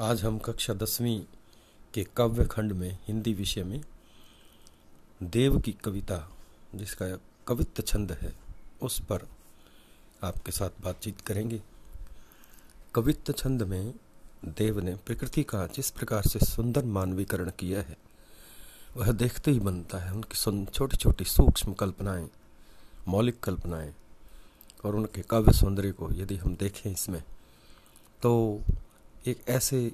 आज हम कक्षा दसवीं के काव्य खंड में, हिंदी विषय में, देव की कविता, जिसका कवित्व छंद है, उस पर आपके साथ बातचीत करेंगे। कवित्व छंद में देव ने प्रकृति का जिस प्रकार से सुंदर मानवीकरण किया है, वह देखते ही बनता है उनकी छोटी छोटी सूक्ष्म कल्पनाएँ, मौलिक कल्पनाएँ, और उनके काव्य सौंदर्य को यदि हम देखें इसमें तो एक ऐसे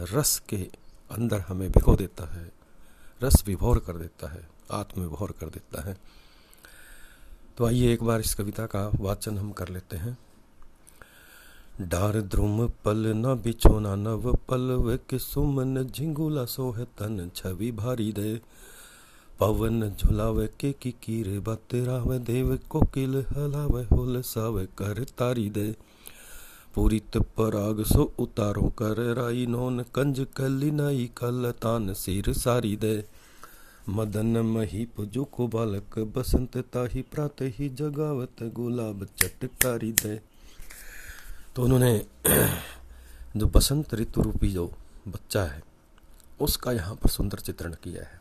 रस के अंदर हमें भिगो देता है, रस विभोर कर देता है आत्म विभोर कर देता है। तो आइए एक बार इस कविता का वाचन हम कर लेते हैं। डार द्रुम पल न बिछोना नव पल वे के सुमन झिंगुला सोह तन छवि भारी दे। पवन झुलावे के की कीरे बतेरा देव कोकिल हलावे होल सावे कर तारी दे। पुरित पराग सो उतारो कर राई नोन कंज कली नाई कल तान सिर सारी दे। मदन मही पुजु को बालक, बसंत ताही प्रात ही जगावत गुलाब चटकारी दे। तो उन्होंने जो बसंत ऋतु रूपी जो बच्चा है, उसका यहाँ पर सुंदर चित्रण किया है।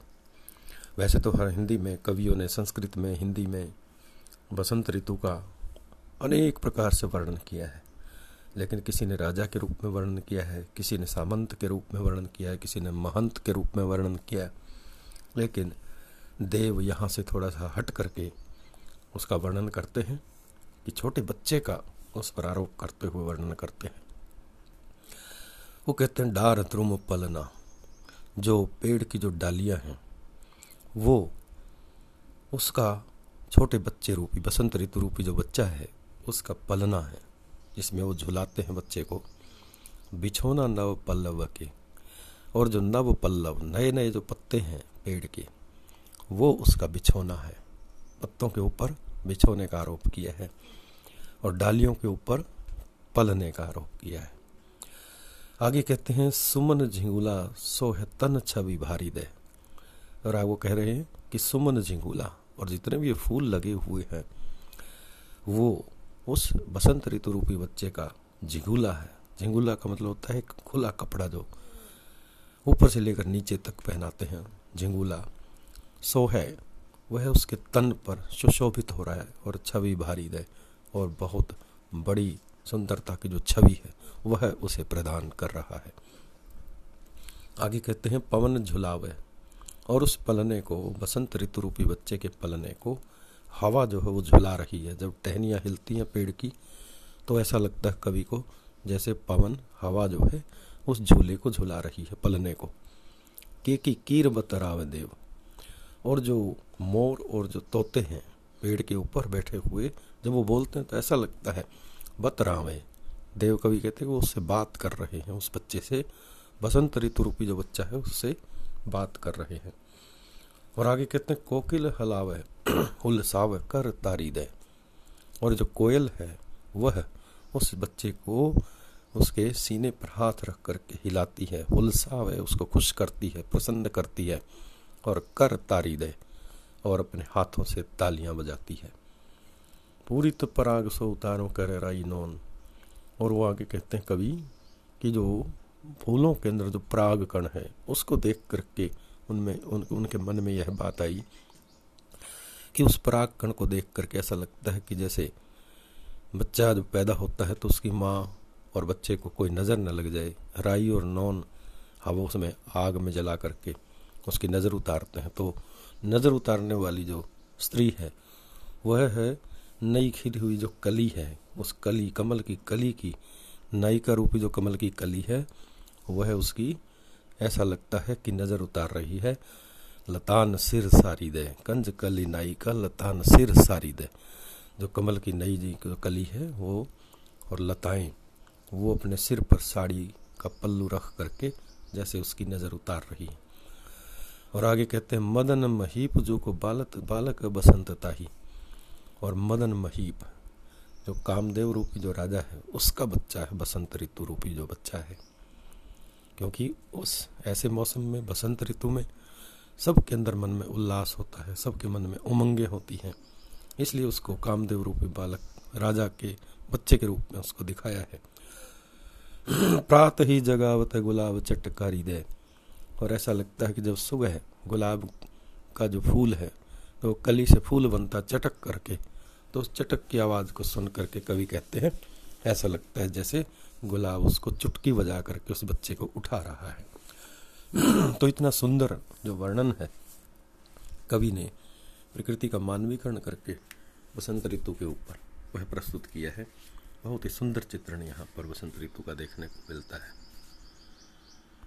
वैसे तो हर हिंदी में कवियों ने, संस्कृत में, हिंदी में बसंत ऋतु का अनेक प्रकार से वर्णन किया है। लेकिन किसी ने राजा के रूप में वर्णन किया है, किसी ने सामंत के रूप में वर्णन किया है, किसी ने महंत के रूप में वर्णन किया लेकिन देव यहाँ से थोड़ा सा हट करके उसका वर्णन करते हैं कि छोटे बच्चे का उस पर आरोप करते हुए वर्णन करते हैं। वो कहते हैं, डार द्रुम पलना, जो पेड़ की जो डालियाँ हैं, वो उसका छोटे बच्चे रूपी, बसंत ऋतु रूपी जो बच्चा है, उसका पलना है। जिसमें वो झुलाते हैं बच्चे को, बिछोना नव पल्लव के। और जो नव पल्लव नए नए जो पत्ते हैं पेड़ के, वो उसका बिछोना है। पत्तों के ऊपर बिछोने का आरोप किया है और डालियों के ऊपर पलने का आरोप किया है। आगे कहते हैं, सुमन झिंगुला सो है तन छवि भारी दे। और वो कह रहे हैं कि, सुमन झिंगुला और जितने भी फूल लगे हुए हैं, वो उस बसंत ऋतु रूपी बच्चे का झिंगुला है। झिंगुला का मतलब होता है खुला कपड़ा जो ऊपर से लेकर नीचे तक पहनाते हैं। झिंगुला सो है वह उसके तन पर सुशोभित हो रहा है और छवि भारी दे और बहुत बड़ी सुंदरता की जो छवि है, वह उसे प्रदान कर रहा है। आगे कहते हैं, पवन झुलावे और उस पलने को, बसंत ऋतु रूपी बच्चे के पलने को हवा जो है वो झुला रही है। जब टहनियाँ हिलती हैं पेड़ की तो ऐसा लगता है कवि को जैसे पवन हवा जो है उस झूले को झुला रही है, पलने को। के की कीर बतराव देव। और जो मोर और जो तोते हैं पेड़ के ऊपर बैठे हुए, जब वो बोलते हैं तो ऐसा लगता है बतरावे देव कवि कहते हैं वो उससे बात कर रहे हैं, उस बच्चे से, बसंत ऋतु रूपी जो बच्चा है, उससे बात कर रहे हैं। और आगे कहते हैं, कोकिल हलावे हुलसाव कर तारी दे और जो कोयल है, वह उस बच्चे को उसके सीने पर हाथ रख करके हिलाती है हुलसाव है उसको खुश करती है, प्रसन्न करती है और कर तारी दे और अपने हाथों से तालियाँ बजाती है। पूरी तो पराग सो उतारो कर राई नोन। और वो आगे कहते हैं, कवि, कि जो फूलों के अंदर जो पराग कण है, उसको देख करके उनमें उन, उनके मन में यह बात आई कि उस पराग कण को देख करके ऐसा लगता है कि जैसे बच्चा जब पैदा होता है तो उसकी माँ और बच्चे को कोई नज़र न लग जाए। राई और नॉन हवा उसमें आग में जला करके उसकी नज़र उतारते हैं। तो नज़र उतारने वाली जो स्त्री है वह है नई खिली हुई जो कली है। उस कली कमल की कली की नई का रूपी जो कमल की कली है वह उसकी ऐसा लगता है कि नज़र उतार रही है। लतान सिर सारी दे, कंज कली नाई का लतान सिर सारी दे। जो कमल की नई जी कली है, वो और लताएँ, वो अपने सिर पर साड़ी का पल्लू रख करके जैसे उसकी नज़र उतार रही है। और आगे कहते हैं, मदन महीप जो को बालक बालक बसंतता ही और मदन महीप जो कामदेव रूपी जो राजा है, उसका बच्चा है, बसंत ऋतु रूपी जो बच्चा है। क्योंकि उस ऐसे मौसम में, बसंत ऋतु में सबके अंदर मन में उल्लास होता है, सबके मन में उमंगे होती हैं। इसलिए उसको कामदेव रूपी बालक, राजा के बच्चे के रूप में उसको दिखाया है। प्रात ही जगावत है गुलाब चटकारी दे। और ऐसा लगता है कि जब सुबह गुलाब का जो फूल है तो कली से फूल बनता चटक करके तो उस चटक की आवाज़ को सुन करके कवि कहते हैं ऐसा लगता है जैसे गुलाब उसको चुटकी बजा करके उस बच्चे को उठा रहा है। तो इतना सुंदर जो वर्णन है, कवि ने प्रकृति का मानवीकरण करके बसंत ऋतु के ऊपर वह प्रस्तुत किया है। बहुत ही सुंदर चित्रण यहाँ पर बसंत ऋतु का देखने को मिलता है।